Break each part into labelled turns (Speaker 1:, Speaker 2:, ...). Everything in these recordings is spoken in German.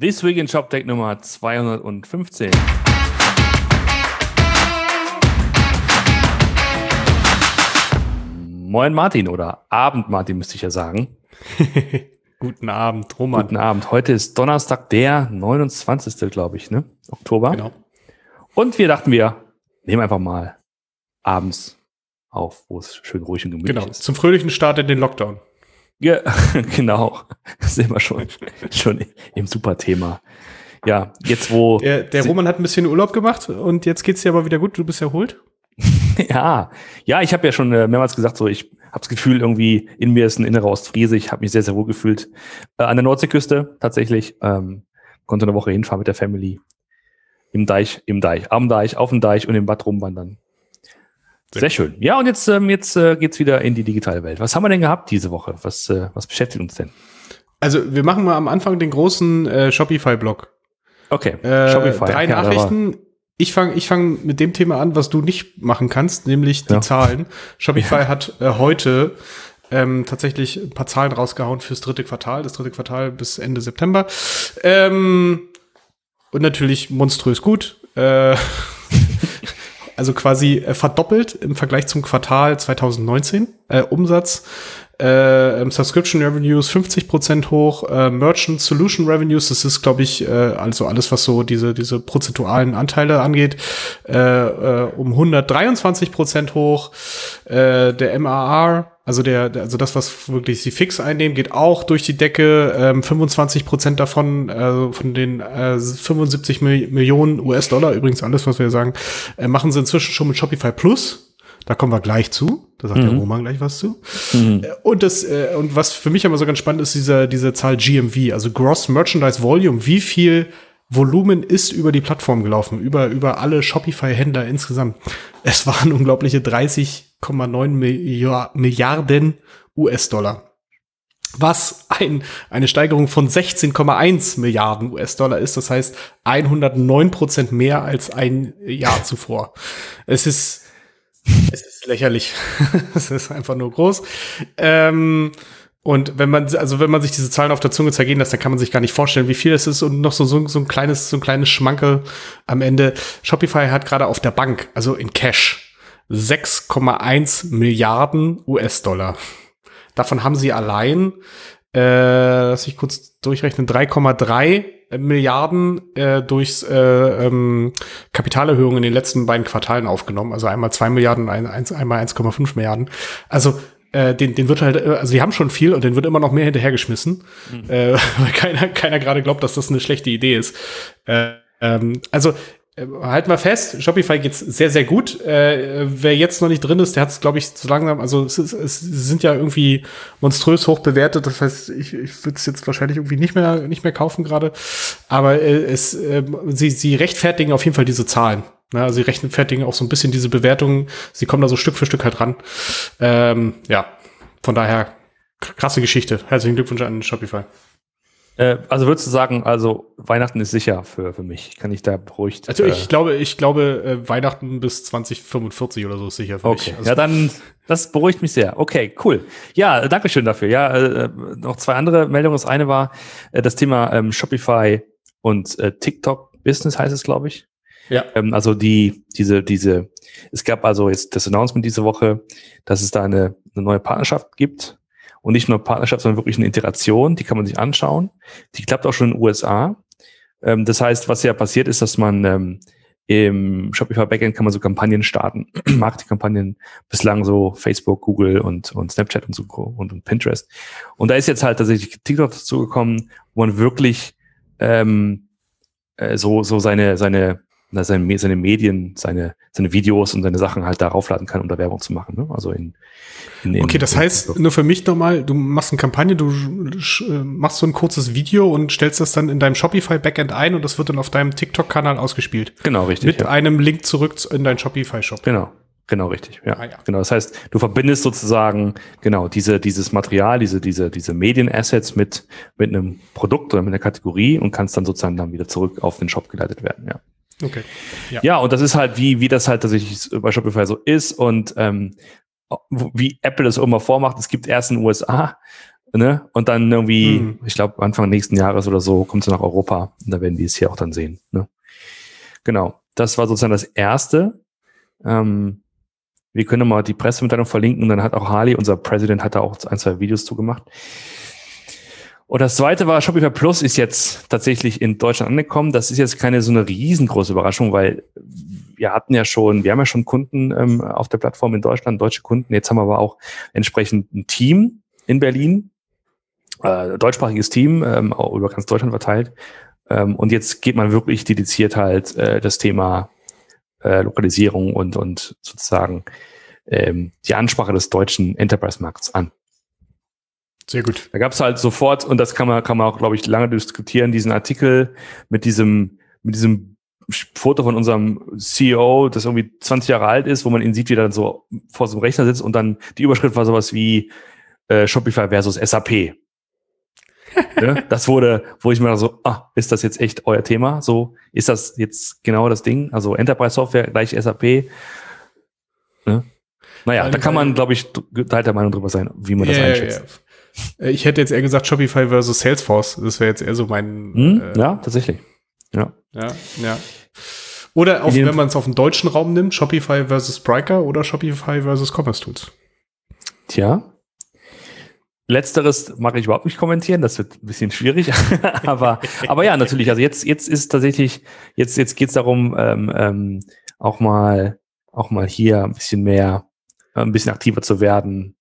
Speaker 1: This Week in Shop Tech Nummer 215. Moin Martin oder Abend Martin müsste ich ja sagen.
Speaker 2: Guten Abend, Roman.
Speaker 1: Guten Abend. Heute ist Donnerstag, der 29. glaube ich, ne? Oktober.
Speaker 2: Genau.
Speaker 1: Und wir dachten wir, nehmen einfach mal abends auf, wo es schön ruhig und gemütlich
Speaker 2: Genau,
Speaker 1: ist.
Speaker 2: zum fröhlichen Start in den Lockdown.
Speaker 1: Ja, genau. sind wir schon, schon im super Thema. Ja, jetzt wo.
Speaker 2: Der, der Roman hat ein bisschen Urlaub gemacht und jetzt geht's dir aber wieder gut, du bist erholt.
Speaker 1: Ja, ja, ich habe ja schon äh, mehrmals gesagt, so ich habe das Gefühl, irgendwie in mir ist ein innerer Ostfriese. Ich habe mich sehr, sehr wohl gefühlt. Äh, an der Nordseeküste tatsächlich. Ähm, konnte eine Woche hinfahren mit der Family. Im Deich, im Deich, am Deich, auf dem Deich und im Bad rumwandern. Sehr,
Speaker 2: Sehr
Speaker 1: schön. Ja, und jetzt, ähm, jetzt äh, geht's wieder in die digitale Welt. Was haben wir denn gehabt diese Woche? Was, äh, was beschäftigt uns denn?
Speaker 2: Also wir machen mal am Anfang den großen äh, Shopify-Blog.
Speaker 1: Okay,
Speaker 2: Äh,
Speaker 1: Shopify.
Speaker 2: Drei
Speaker 1: Ja,
Speaker 2: Nachrichten. Ich fange ich fang mit dem Thema an, was du nicht machen kannst, nämlich die
Speaker 1: Ja.
Speaker 2: Zahlen. Shopify hat äh, heute ähm, tatsächlich ein paar Zahlen rausgehauen fürs dritte Quartal, das dritte Quartal bis Ende September. Ähm, und natürlich monströs gut. Äh, also quasi äh, verdoppelt im Vergleich zum Quartal 2019. Äh, Umsatz, äh, ähm, Subscription Revenues 50% hoch, äh, Merchant Solution Revenues, das ist, glaube ich, äh, also alles, was so diese, diese prozentualen Anteile angeht, äh, äh, um 123% hoch. Äh, der MAR, also der, also das, was wirklich sie fix einnehmen, geht auch durch die Decke. Ähm, 25 Prozent davon, äh, von den äh, 75 Mil Millionen US-Dollar, übrigens alles, was wir sagen, äh, machen sie inzwischen schon mit Shopify Plus. Da kommen wir gleich zu. Da sagt der Roman gleich was zu.
Speaker 1: Mhm.
Speaker 2: Äh, Und das, äh, und was für mich immer so ganz spannend ist, diese, diese Zahl GMV, also Gross Merchandise Volume. Wie viel Volumen ist über die Plattform gelaufen, über, über alle Shopify-Händler insgesamt. Es waren unglaubliche 30,9 Milliard- Milliarden US-Dollar. Was ein, eine Steigerung von 16,1 Milliarden US-Dollar ist. Das heißt 109 Prozent mehr als ein Jahr zuvor. Es ist, es ist lächerlich. es ist einfach nur groß. Ähm, und wenn man, also wenn man sich diese Zahlen auf der Zunge zergehen lässt, dann kann man sich gar nicht vorstellen, wie viel es ist und noch so, so, so ein kleines, so ein kleines Schmankel am Ende. Shopify hat gerade auf der Bank, also in Cash, 6,1 Milliarden US-Dollar. Davon haben sie allein, äh, lass ich kurz durchrechnen, 3,3 Milliarden äh, durchs äh, ähm, Kapitalerhöhung in den letzten beiden Quartalen aufgenommen. Also einmal 2 Milliarden, ein, eins, einmal 1,5 Milliarden. Also äh, den, den wird halt, äh, also die haben schon viel und den wird immer noch mehr hinterhergeschmissen, äh, weil keiner, keiner gerade glaubt, dass das eine schlechte Idee ist. Äh, ähm, also äh, halten wir fest, Shopify geht's sehr, sehr gut. Äh, wer jetzt noch nicht drin ist, der hat es, glaube ich, zu langsam, also es, ist, es sind ja irgendwie monströs hoch bewertet. Das heißt, ich, ich würde es jetzt wahrscheinlich irgendwie nicht mehr, nicht mehr kaufen gerade. Aber äh, es, äh, sie, sie rechtfertigen auf jeden Fall diese Zahlen. Ne? Sie rechtfertigen auch so ein bisschen diese Bewertungen. Sie kommen da so Stück für Stück halt ran. Ähm, ja, von daher krasse Geschichte. Herzlichen Glückwunsch an Shopify.
Speaker 1: Äh, also würdest du sagen, also Weihnachten ist sicher für, für mich. Kann ich da beruhigt.
Speaker 2: Also
Speaker 1: äh,
Speaker 2: ich glaube, ich glaube, äh, Weihnachten bis 2045 oder so ist sicher für
Speaker 1: Okay,
Speaker 2: mich. Also,
Speaker 1: ja, dann, das beruhigt mich sehr. Okay, cool. Ja, äh, danke schön dafür. Ja, äh, noch zwei andere Meldungen. Das eine war äh, das Thema ähm, Shopify und äh, TikTok Business heißt es, glaube ich.
Speaker 2: Ja.
Speaker 1: Ähm, also die, diese, diese, es gab also jetzt das Announcement diese Woche, dass es da eine, eine neue Partnerschaft gibt. Und nicht nur Partnerschaft, sondern wirklich eine Integration, die kann man sich anschauen. Die klappt auch schon in den USA. Ähm, das heißt, was ja passiert ist, dass man ähm, im Shopify Backend kann man so Kampagnen starten, Marketingkampagnen, bislang so Facebook, Google und, und Snapchat und so und, und Pinterest. Und da ist jetzt halt tatsächlich TikTok dazugekommen, wo man wirklich ähm, äh, so, so seine, seine, na, seine, seine Medien, seine, seine Videos und seine Sachen halt da raufladen kann, um da Werbung zu machen. Ne? Also in, in, in
Speaker 2: Okay, das
Speaker 1: in
Speaker 2: heißt,
Speaker 1: TikTok.
Speaker 2: nur für mich nochmal, du machst eine Kampagne, du äh, machst so ein kurzes Video und stellst das dann in deinem Shopify-Backend ein und das wird dann auf deinem TikTok-Kanal ausgespielt.
Speaker 1: genau richtig.
Speaker 2: Mit
Speaker 1: ja.
Speaker 2: einem Link zurück in deinen Shopify-Shop.
Speaker 1: Genau, genau richtig. Ja,
Speaker 2: Ah, ja.
Speaker 1: genau. Das heißt, du verbindest sozusagen genau diese dieses Material, diese diese diese Medienassets mit mit einem Produkt oder mit einer Kategorie und kannst dann sozusagen dann wieder zurück auf den Shop geleitet werden. Ja.
Speaker 2: Okay.
Speaker 1: Ja, und das ist halt wie wie das halt tatsächlich bei Shopify so ist und ähm, wie Apple das immer vormacht. Es gibt erst in den USA Ne? Und dann irgendwie, hm. ich glaube, Anfang nächsten Jahres oder so kommt sie nach Europa. Und da werden die es hier auch dann sehen. Ne? Genau. Das war sozusagen das Erste. Ähm, wir können mal die Pressemitteilung verlinken. Dann hat auch Harley, unser Präsident, hat da auch ein, zwei Videos zugemacht. Und das zweite war, Shopify Plus ist jetzt tatsächlich in Deutschland angekommen. Das ist jetzt keine so eine riesengroße Überraschung, weil wir hatten ja schon, wir haben ja schon Kunden ähm, auf der Plattform in Deutschland, deutsche Kunden. Jetzt haben wir aber auch entsprechend ein Team in Berlin, äh, deutschsprachiges Team, ähm, auch über ganz Deutschland verteilt. Ähm, und jetzt geht man wirklich dediziert halt äh, das Thema äh, Lokalisierung und, und sozusagen ähm, die Ansprache des deutschen Enterprise-Markts an.
Speaker 2: Sehr gut.
Speaker 1: Da gab es halt sofort, und das kann man, kann man auch, glaube ich, lange diskutieren, diesen Artikel mit diesem, mit diesem Foto von unserem CEO, das irgendwie 20 Jahre alt ist, wo man ihn sieht, wie er dann so vor so einem Rechner sitzt und dann die Überschrift war sowas wie äh, Shopify versus SAP. ne? Das wurde, wo ich mir so, ah, ist das jetzt echt euer Thema? So, ist das jetzt genau das Ding? Also Enterprise Software gleich SAP. Ne? Naja, da kann man, glaube ich, geteilter Meinung drüber sein, wie man yeah, das einschätzt. Yeah.
Speaker 2: Äh, ich hätte jetzt eher gesagt Shopify versus Salesforce. Das wäre jetzt eher so mein.
Speaker 1: Hm, äh, ja, tatsächlich. Ja.
Speaker 2: Ja, ja. Oder auf, wenn man es auf den deutschen Raum nimmt, Shopify versus Spriker oder Shopify versus Commerce Tools.
Speaker 1: Tja. Letzteres mache ich überhaupt nicht kommentieren, das wird ein bisschen schwierig. aber, aber ja, natürlich. Also jetzt, jetzt ist tatsächlich, jetzt, jetzt geht es darum, ähm, ähm, auch mal, auch mal hier ein bisschen mehr, äh, ein bisschen aktiver zu werden,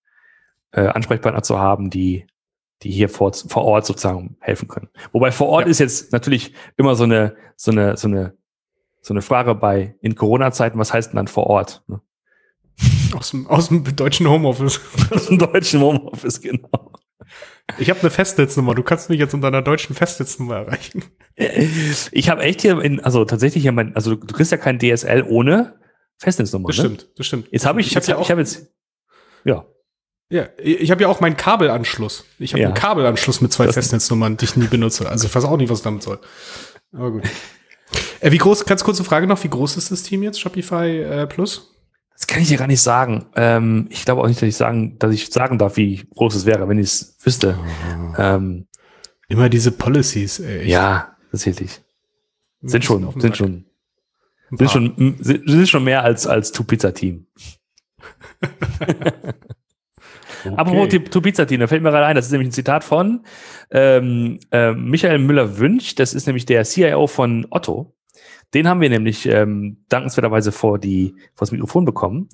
Speaker 1: äh, Ansprechpartner zu haben, die, die hier vor, vor Ort sozusagen helfen können. Wobei vor Ort ja. ist jetzt natürlich immer so eine, so eine, so eine, so eine Frage bei in Corona-Zeiten, was heißt denn dann vor Ort? Ne?
Speaker 2: Aus dem, aus dem deutschen Homeoffice.
Speaker 1: aus dem deutschen Homeoffice, genau.
Speaker 2: Ich habe eine Festnetznummer. Du kannst mich jetzt unter einer deutschen Festnetznummer erreichen.
Speaker 1: Ich habe echt hier, in, also tatsächlich hier mein, also du kriegst ja kein DSL ohne Festnetznummer.
Speaker 2: Das
Speaker 1: ne?
Speaker 2: stimmt, das stimmt.
Speaker 1: Jetzt habe ich, ich habe ja hab jetzt, ja.
Speaker 2: Ja, ich habe ja auch meinen Kabelanschluss. Ich habe ja. einen Kabelanschluss mit zwei das Festnetznummern, die ich nie benutze. Also ich weiß auch nicht, was damit soll. Aber gut. Äh, wie groß, ganz kurze Frage noch, wie groß ist das Team jetzt, Shopify äh, Plus?
Speaker 1: Das kann ich dir gar nicht sagen. Ähm, ich glaube auch nicht, dass ich sagen, dass ich sagen darf, wie groß es wäre, wenn ich es wüsste. Oh. Ähm,
Speaker 2: Immer diese Policies,
Speaker 1: ey. Ja, tatsächlich. Sind schon, sind schon, sind schon, sind schon mehr als, als Two-Pizza-Team. Okay. Apropos Tupizzatin, da fällt mir gerade ein, das ist nämlich ein Zitat von ähm, äh, Michael Müller-Wünsch, das ist nämlich der CIO von Otto. Den haben wir nämlich ähm, dankenswerterweise vor, die, vor das Mikrofon bekommen.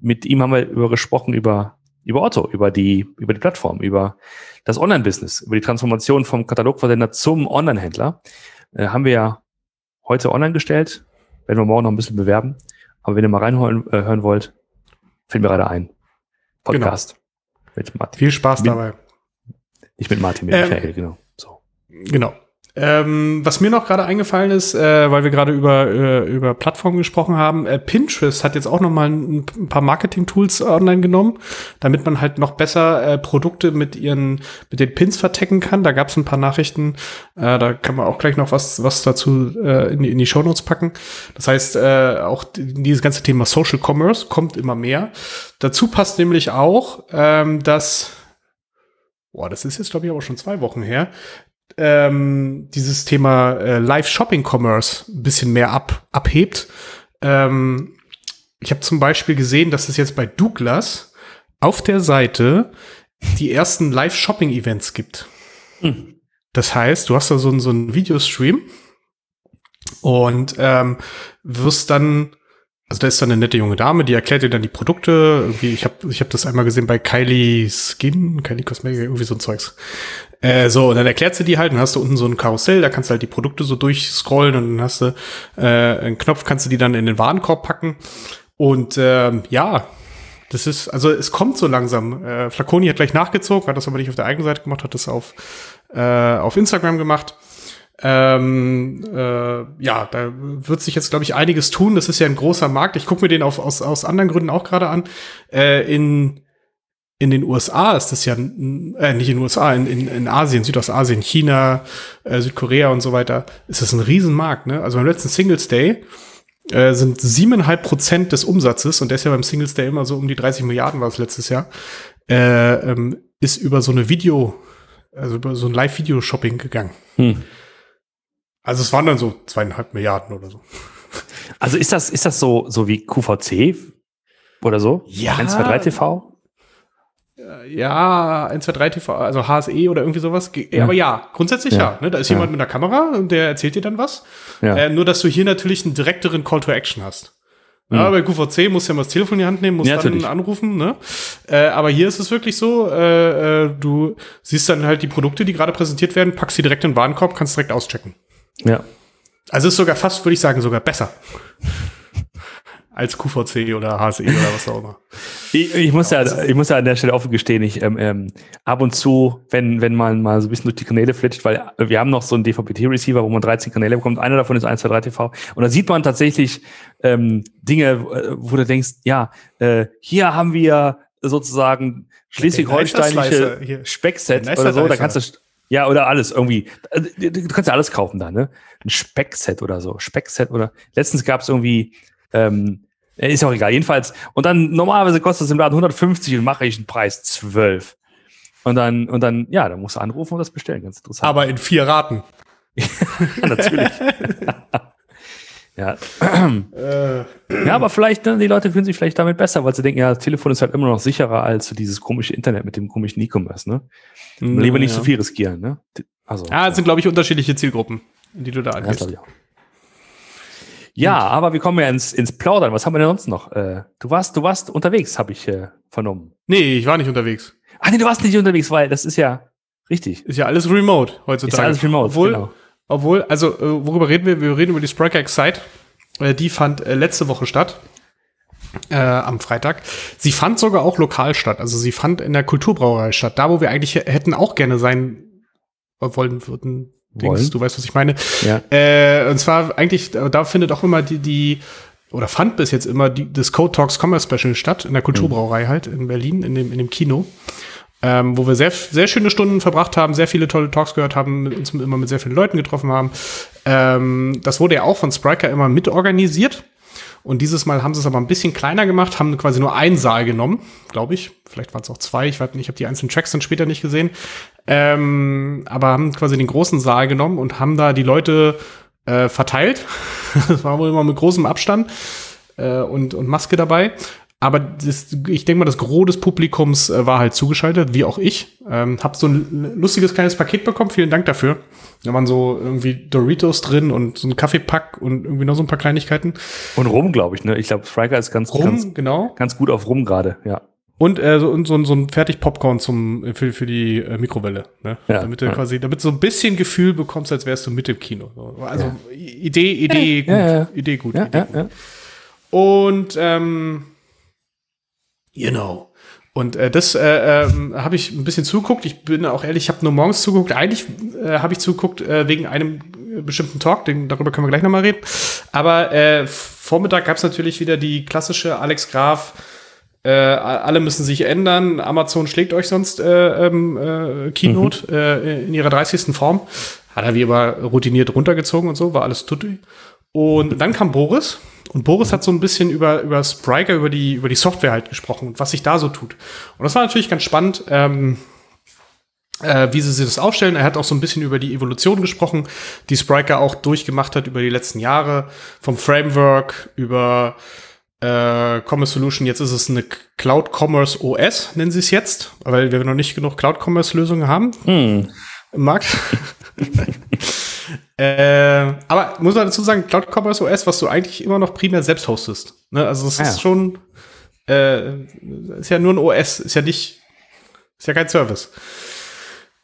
Speaker 1: Mit ihm haben wir über gesprochen über, über Otto, über die, über die Plattform, über das Online-Business, über die Transformation vom Katalogversender zum Online-Händler. Äh, haben wir ja heute online gestellt, werden wir morgen noch ein bisschen bewerben. Aber wenn ihr mal reinhören äh, hören wollt, fällt mir gerade ein. Podcast. Genau.
Speaker 2: Mit Martin. Viel Spaß mit, dabei.
Speaker 1: Nicht mit Martin, mit ähm, Michael, genau. So.
Speaker 2: Genau. Ähm, was mir noch gerade eingefallen ist, äh, weil wir gerade über, äh, über Plattformen gesprochen haben, äh, Pinterest hat jetzt auch noch mal ein, ein paar Marketing-Tools online genommen, damit man halt noch besser äh, Produkte mit ihren mit den Pins vertecken kann. Da gab es ein paar Nachrichten, äh, da kann man auch gleich noch was was dazu äh, in, die, in die Shownotes packen. Das heißt, auch dieses ganze Thema Social Commerce kommt immer mehr. Dazu passt nämlich auch, ähm, dass Boah, das ist jetzt, glaube ich, aber schon zwei Wochen her, ähm, dieses Thema äh, Live-Shopping-Commerce ein bisschen mehr ab, abhebt. Ähm, ich habe zum Beispiel gesehen, dass es jetzt bei Douglas auf der Seite die ersten Live-Shopping-Events gibt. Hm. Das heißt, du hast da so, ein, so einen Videostream und ähm, wirst dann also da ist dann eine nette junge Dame, die erklärt dir dann die Produkte. Irgendwie, ich habe ich hab das einmal gesehen bei Kylie Skin, Kylie Cosmetics, irgendwie so ein Zeugs. Äh, so, und dann erklärt sie die halt, dann hast du unten so ein Karussell, da kannst du halt die Produkte so durchscrollen und dann hast du äh, einen Knopf, kannst du die dann in den Warenkorb packen. Und äh, ja, das ist, also es kommt so langsam. Äh, Flaconi hat gleich nachgezogen, hat das aber nicht auf der eigenen Seite gemacht, hat das auf, äh, auf Instagram gemacht. Ähm, äh, ja, da wird sich jetzt, glaube ich, einiges tun. Das ist ja ein großer Markt. Ich gucke mir den auf, aus, aus anderen Gründen auch gerade an. Äh, in, in den USA ist das ja, äh, nicht in den USA, in, in, in Asien, Südostasien, China, äh, Südkorea und so weiter, ist das ein Riesenmarkt. Ne? Also beim letzten Singles Day äh, sind siebeneinhalb Prozent des Umsatzes, und der ist ja beim Singles Day immer so um die 30 Milliarden war es letztes Jahr, äh, ähm, ist über so eine Video, also über so ein Live-Video-Shopping gegangen. Hm. Also es waren dann so zweieinhalb Milliarden oder so.
Speaker 1: Also ist das, ist das so, so wie QVC oder so?
Speaker 2: Ja.
Speaker 1: 1, 2, 3 TV?
Speaker 2: Ja, 1, 2, 3 TV, also HSE oder irgendwie sowas. Ja. Aber ja, grundsätzlich ja. ja ne? Da ist ja. jemand mit einer Kamera und der erzählt dir dann was. Äh, nur, dass du hier natürlich einen direkteren Call to Action hast. Mhm. Ja, bei QVC musst du ja mal das Telefon in die Hand nehmen, musst ja, dann natürlich. anrufen. Ne? Äh, aber hier ist es wirklich so, äh, äh, du siehst dann halt die Produkte, die gerade präsentiert werden, packst sie direkt in den Warenkorb, kannst direkt auschecken.
Speaker 1: Ja.
Speaker 2: Also ist sogar fast, würde ich sagen, sogar besser als QVC oder HSE oder was auch immer.
Speaker 1: Ich, ich, muss ja, ich muss ja an der Stelle offen gestehen, ich ähm, ähm, ab und zu, wenn, wenn man mal so ein bisschen durch die Kanäle flitscht, weil wir haben noch so einen DVB-T-Receiver, wo man 13 Kanäle bekommt, einer davon ist 1, 2, 3 TV und da sieht man tatsächlich ähm, Dinge, wo du denkst, ja, äh, hier haben wir sozusagen schleswig-holsteinische Speckset oder so, da kannst du ja, oder alles irgendwie. Also, du kannst ja alles kaufen da, ne? Ein Speckset oder so. Speckset oder. Letztens gab es irgendwie ähm, äh, ist auch egal. Jedenfalls. Und dann normalerweise kostet es im Laden 150 und mache ich einen Preis 12. Und dann, und dann, ja, dann musst du anrufen und das bestellen. Ganz interessant.
Speaker 2: Aber in vier Raten.
Speaker 1: ja, natürlich. ja. Äh. ja, aber vielleicht, ne, die Leute fühlen sich vielleicht damit besser, weil sie denken, ja, das Telefon ist halt immer noch sicherer als so dieses komische Internet mit dem komischen E-Commerce, ne? Ja, Lieber nicht ja. so viel riskieren, ne?
Speaker 2: Also. Ja, es sind, glaube ich, unterschiedliche Zielgruppen, die du da angehst. Ja,
Speaker 1: ja, aber wir kommen ja ins, ins Plaudern. Was haben wir denn sonst noch? Äh, du warst, du warst unterwegs, habe ich äh, vernommen.
Speaker 2: Nee, ich war nicht unterwegs.
Speaker 1: Ach nee, du warst nicht unterwegs, weil das ist ja richtig.
Speaker 2: Ist ja alles remote heutzutage. Ist ja
Speaker 1: alles remote,
Speaker 2: obwohl, genau. Obwohl, also äh, worüber reden wir? Wir reden über die Spriker Excite. Äh, die fand äh, letzte Woche statt. Äh, am Freitag. Sie fand sogar auch lokal statt. Also sie fand in der Kulturbrauerei statt. Da, wo wir eigentlich hätten auch gerne sein wollen würden, Dings, du weißt, was ich meine.
Speaker 1: Ja.
Speaker 2: Äh, und zwar eigentlich, da findet auch immer die, die oder fand bis jetzt immer die, das Code Talks Commerce Special statt, in der Kulturbrauerei mhm. halt, in Berlin, in dem, in dem Kino. Ähm, wo wir sehr, sehr schöne Stunden verbracht haben, sehr viele tolle Talks gehört haben, mit uns immer mit sehr vielen Leuten getroffen haben. Ähm, das wurde ja auch von Spriker immer mitorganisiert. Und dieses Mal haben sie es aber ein bisschen kleiner gemacht, haben quasi nur einen Saal genommen, glaube ich. Vielleicht waren es auch zwei, ich weiß nicht, ich habe die einzelnen Tracks dann später nicht gesehen. Ähm, aber haben quasi den großen Saal genommen und haben da die Leute äh, verteilt. das war wohl immer mit großem Abstand äh, und, und Maske dabei. Aber das, ich denke mal, das Gros des Publikums äh, war halt zugeschaltet, wie auch ich. Ähm, hab so ein lustiges kleines Paket bekommen, vielen Dank dafür. Da waren so irgendwie Doritos drin und so ein Kaffeepack und irgendwie noch so ein paar Kleinigkeiten.
Speaker 1: Und Rum, glaube ich, ne? Ich glaube, Striker ist ganz,
Speaker 2: Rum,
Speaker 1: ganz,
Speaker 2: genau.
Speaker 1: ganz gut auf Rum gerade, ja.
Speaker 2: Und äh, so, so, so ein fertig Popcorn zum für, für die äh, Mikrowelle, ne? Ja, damit du ja. quasi, damit du so ein bisschen Gefühl bekommst, als wärst du mit im Kino. Also ja. Idee, Idee, gut, Idee gut, Idee gut. Und ähm, you know. Und äh, das äh, äh, habe ich ein bisschen zuguckt. Ich bin auch ehrlich, ich habe nur morgens zuguckt. Eigentlich äh, habe ich zuguckt äh, wegen einem bestimmten Talk, den, darüber können wir gleich nochmal reden. Aber äh, Vormittag gab es natürlich wieder die klassische Alex Graf, äh, alle müssen sich ändern, Amazon schlägt euch sonst äh, ähm, äh, Keynote mhm. äh, in ihrer 30. Form. Hat er wie immer routiniert runtergezogen und so, war alles tutti. Und dann kam Boris und Boris hat so ein bisschen über, über Spriker, über die, über die Software halt gesprochen und was sich da so tut. Und das war natürlich ganz spannend, ähm, äh, wie sie sich das aufstellen. Er hat auch so ein bisschen über die Evolution gesprochen, die Spriker auch durchgemacht hat über die letzten Jahre, vom Framework über äh, Commerce Solution. Jetzt ist es eine Cloud Commerce OS, nennen sie es jetzt, weil wir noch nicht genug Cloud Commerce Lösungen haben hm. im Markt. Äh, aber muss man dazu sagen, Cloud Commerce OS, was du eigentlich immer noch primär selbst hostest. Ne? Also es ah, ist schon, äh, ist ja nur ein OS, ist ja nicht, ist ja kein Service.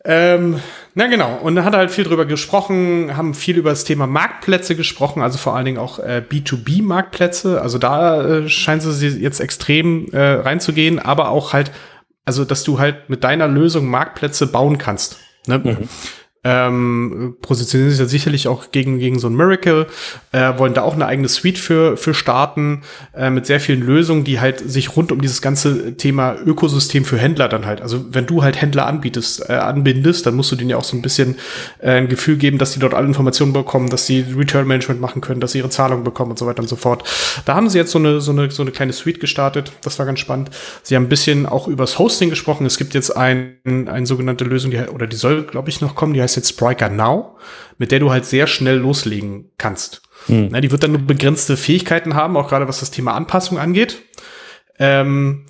Speaker 2: Ähm, na genau, und da hat er halt viel drüber gesprochen, haben viel über das Thema Marktplätze gesprochen, also vor allen Dingen auch äh, B2B-Marktplätze. Also da äh, scheint sie jetzt extrem äh, reinzugehen, aber auch halt, also dass du halt mit deiner Lösung Marktplätze bauen kannst. Ne? Mhm ähm, positionieren sich ja sicherlich auch gegen, gegen so ein Miracle, äh, wollen da auch eine eigene Suite für, für starten, äh, mit sehr vielen Lösungen, die halt sich rund um dieses ganze Thema Ökosystem für Händler dann halt, also wenn du halt Händler anbietest, äh, anbindest, dann musst du denen ja auch so ein bisschen äh, ein Gefühl geben, dass die dort alle Informationen bekommen, dass sie Return Management machen können, dass sie ihre Zahlungen bekommen und so weiter und so fort. Da haben sie jetzt so eine, so eine, so eine kleine Suite gestartet, das war ganz spannend. Sie haben ein bisschen auch übers Hosting gesprochen. Es gibt jetzt ein, eine sogenannte Lösung, die, oder die soll, glaube ich, noch kommen, die heißt heißt jetzt Spriker Now, mit der du halt sehr schnell loslegen kannst. Mhm. Na, die wird dann nur begrenzte Fähigkeiten haben, auch gerade was das Thema Anpassung angeht. Ähm,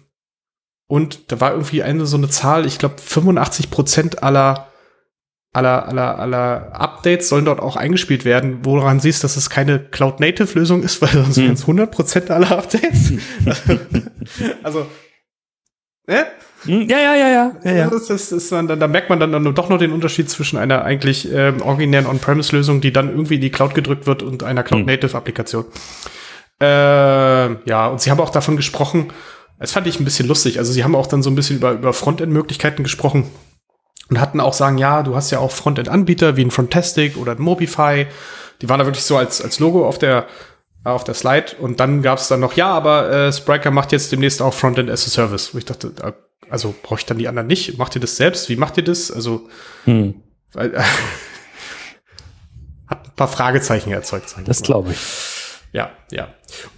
Speaker 2: und da war irgendwie eine so eine Zahl, ich glaube 85 Prozent aller aller, aller, aller Updates sollen dort auch eingespielt werden, woran siehst, dass es keine Cloud-Native-Lösung ist, weil sonst hm. wären es 100 Prozent aller Updates. also,
Speaker 1: ja, ja, ja, ja. ja, ja.
Speaker 2: Das ist, ist dann, da merkt man dann doch noch den Unterschied zwischen einer eigentlich ähm, originären On-Premise-Lösung, die dann irgendwie in die Cloud gedrückt wird und einer Cloud-Native-Applikation. Äh, ja, und sie haben auch davon gesprochen, das fand ich ein bisschen lustig. Also sie haben auch dann so ein bisschen über, über Frontend-Möglichkeiten gesprochen und hatten auch sagen, ja, du hast ja auch Frontend-Anbieter wie ein Frontastic oder ein Mobify. Die waren da wirklich so als, als Logo auf der, auf der Slide. Und dann gab es dann noch, ja, aber äh, Spriker macht jetzt demnächst auch Frontend as a Service. Wo ich dachte, also brauche ich dann die anderen nicht? Macht ihr das selbst? Wie macht ihr das? Also hm. weil, äh, hat ein paar Fragezeichen erzeugt.
Speaker 1: Das glaube ich.
Speaker 2: Ja, ja.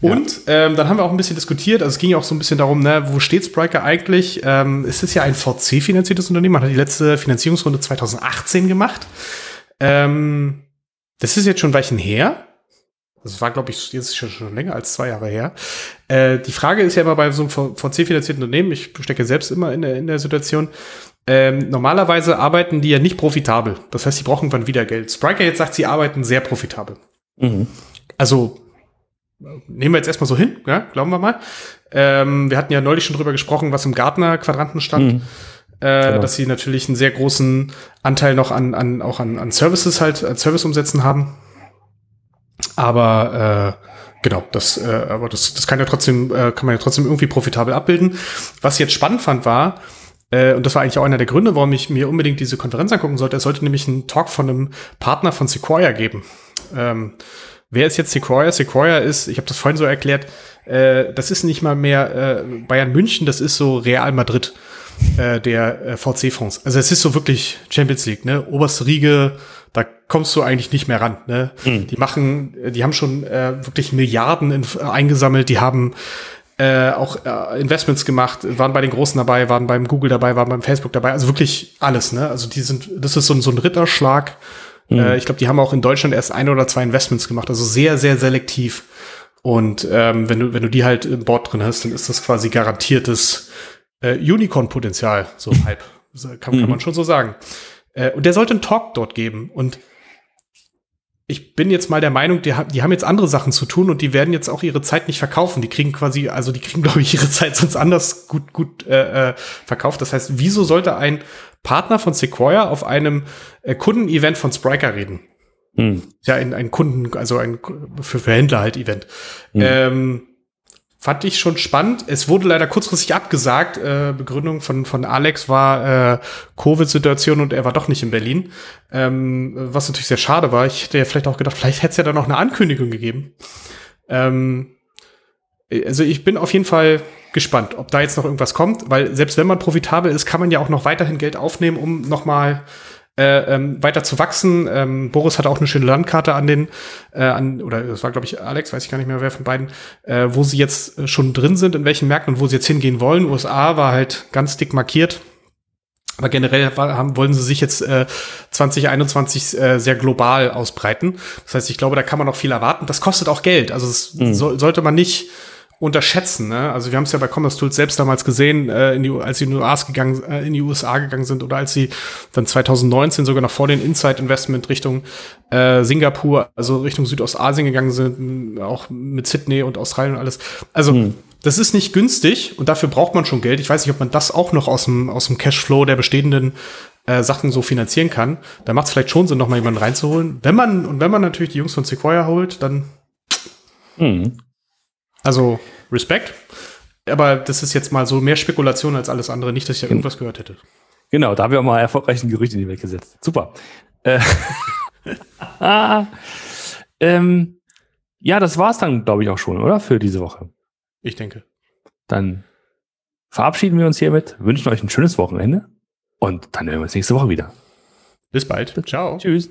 Speaker 2: Und ja. Ähm, dann haben wir auch ein bisschen diskutiert, also es ging auch so ein bisschen darum, ne, wo steht Spriker eigentlich? Ähm, es ist ja ein VC-finanziertes Unternehmen, man hat die letzte Finanzierungsrunde 2018 gemacht. Ähm, das ist jetzt schon ein Weilchen her. Das war, glaube ich, jetzt schon, schon länger als zwei Jahre her. Äh, die Frage ist ja immer bei so einem VC-finanzierten Unternehmen, ich stecke selbst immer in der, in der Situation, ähm, normalerweise arbeiten die ja nicht profitabel. Das heißt, sie brauchen irgendwann wieder Geld. Spriker jetzt sagt, sie arbeiten sehr profitabel. Mhm. Also nehmen wir jetzt erstmal so hin, ja, glauben wir mal. Ähm, wir hatten ja neulich schon drüber gesprochen, was im Gartner-Quadranten stand. Mhm. Äh, genau. Dass sie natürlich einen sehr großen Anteil noch an, an auch an, an Services halt, an Serviceumsätzen haben. Aber äh, genau, das, äh, aber das, das kann ja trotzdem, äh, kann man ja trotzdem irgendwie profitabel abbilden. Was ich jetzt spannend fand, war, äh, und das war eigentlich auch einer der Gründe, warum ich mir unbedingt diese Konferenz angucken sollte. Es sollte nämlich einen Talk von einem Partner von Sequoia geben. Ähm, wer ist jetzt Sequoia? Sequoia ist, ich habe das vorhin so erklärt, äh, das ist nicht mal mehr äh, Bayern München, das ist so Real Madrid äh, der äh, VC-Fonds. Also es ist so wirklich Champions League, ne? Oberste Riege, kommst du eigentlich nicht mehr ran. Ne? Mhm. Die machen, die haben schon äh, wirklich Milliarden in, äh, eingesammelt, die haben äh, auch äh, Investments gemacht, waren bei den Großen dabei, waren beim Google dabei, waren beim Facebook dabei, also wirklich alles, ne? Also die sind, das ist so, so ein Ritterschlag. Mhm. Äh, ich glaube, die haben auch in Deutschland erst ein oder zwei Investments gemacht, also sehr, sehr selektiv. Und ähm, wenn du, wenn du die halt im Board drin hast, dann ist das quasi garantiertes äh, Unicorn-Potenzial, so halb. Kann, kann mhm. man schon so sagen. Äh, und der sollte einen Talk dort geben. Und ich bin jetzt mal der Meinung, die, die, haben jetzt andere Sachen zu tun und die werden jetzt auch ihre Zeit nicht verkaufen. Die kriegen quasi, also die kriegen, glaube ich, ihre Zeit sonst anders gut, gut äh, äh, verkauft. Das heißt, wieso sollte ein Partner von Sequoia auf einem äh, Kundenevent von Spriker reden? Hm. Ja, ein, ein Kunden, also ein für, für Händler halt Event. Hm. Ähm, fand ich schon spannend. Es wurde leider kurzfristig abgesagt. Äh, Begründung von, von Alex war äh, Covid-Situation und er war doch nicht in Berlin. Ähm, was natürlich sehr schade war. Ich hätte ja vielleicht auch gedacht, vielleicht hätte es ja da noch eine Ankündigung gegeben. Ähm, also ich bin auf jeden Fall gespannt, ob da jetzt noch irgendwas kommt, weil selbst wenn man profitabel ist, kann man ja auch noch weiterhin Geld aufnehmen, um noch mal äh, ähm, weiter zu wachsen. Ähm, Boris hatte auch eine schöne Landkarte an den, äh, an, oder das war, glaube ich, Alex, weiß ich gar nicht mehr, wer von beiden, äh, wo sie jetzt schon drin sind, in welchen Märkten und wo sie jetzt hingehen wollen. USA war halt ganz dick markiert. Aber generell haben, wollen sie sich jetzt äh, 2021 äh, sehr global ausbreiten. Das heißt, ich glaube, da kann man noch viel erwarten. Das kostet auch Geld. Also das mhm. so, sollte man nicht unterschätzen. Ne? Also wir haben es ja bei Commerce Tools selbst damals gesehen, äh, in die, als sie in die, USA gegangen, äh, in die USA gegangen sind oder als sie dann 2019 sogar noch vor den Inside Investment Richtung äh, Singapur, also Richtung Südostasien gegangen sind, auch mit Sydney und Australien und alles. Also hm. das ist nicht günstig und dafür braucht man schon Geld. Ich weiß nicht, ob man das auch noch aus dem, aus dem Cashflow der bestehenden äh, Sachen so finanzieren kann. Da macht es vielleicht schon Sinn, noch mal jemanden reinzuholen. Wenn man, und wenn man natürlich die Jungs von Sequoia holt, dann hm. Also Respekt. Aber das ist jetzt mal so mehr Spekulation als alles andere. Nicht, dass ich ja irgendwas gehört hätte.
Speaker 1: Genau, da haben wir auch mal erfolgreich ein Gerücht in die Welt gesetzt. Super. Äh, ähm, ja, das war's dann, glaube ich, auch schon, oder? Für diese Woche.
Speaker 2: Ich denke.
Speaker 1: Dann verabschieden wir uns hiermit, wünschen euch ein schönes Wochenende und dann hören wir uns nächste Woche wieder.
Speaker 2: Bis bald. Ciao.
Speaker 1: Tschüss.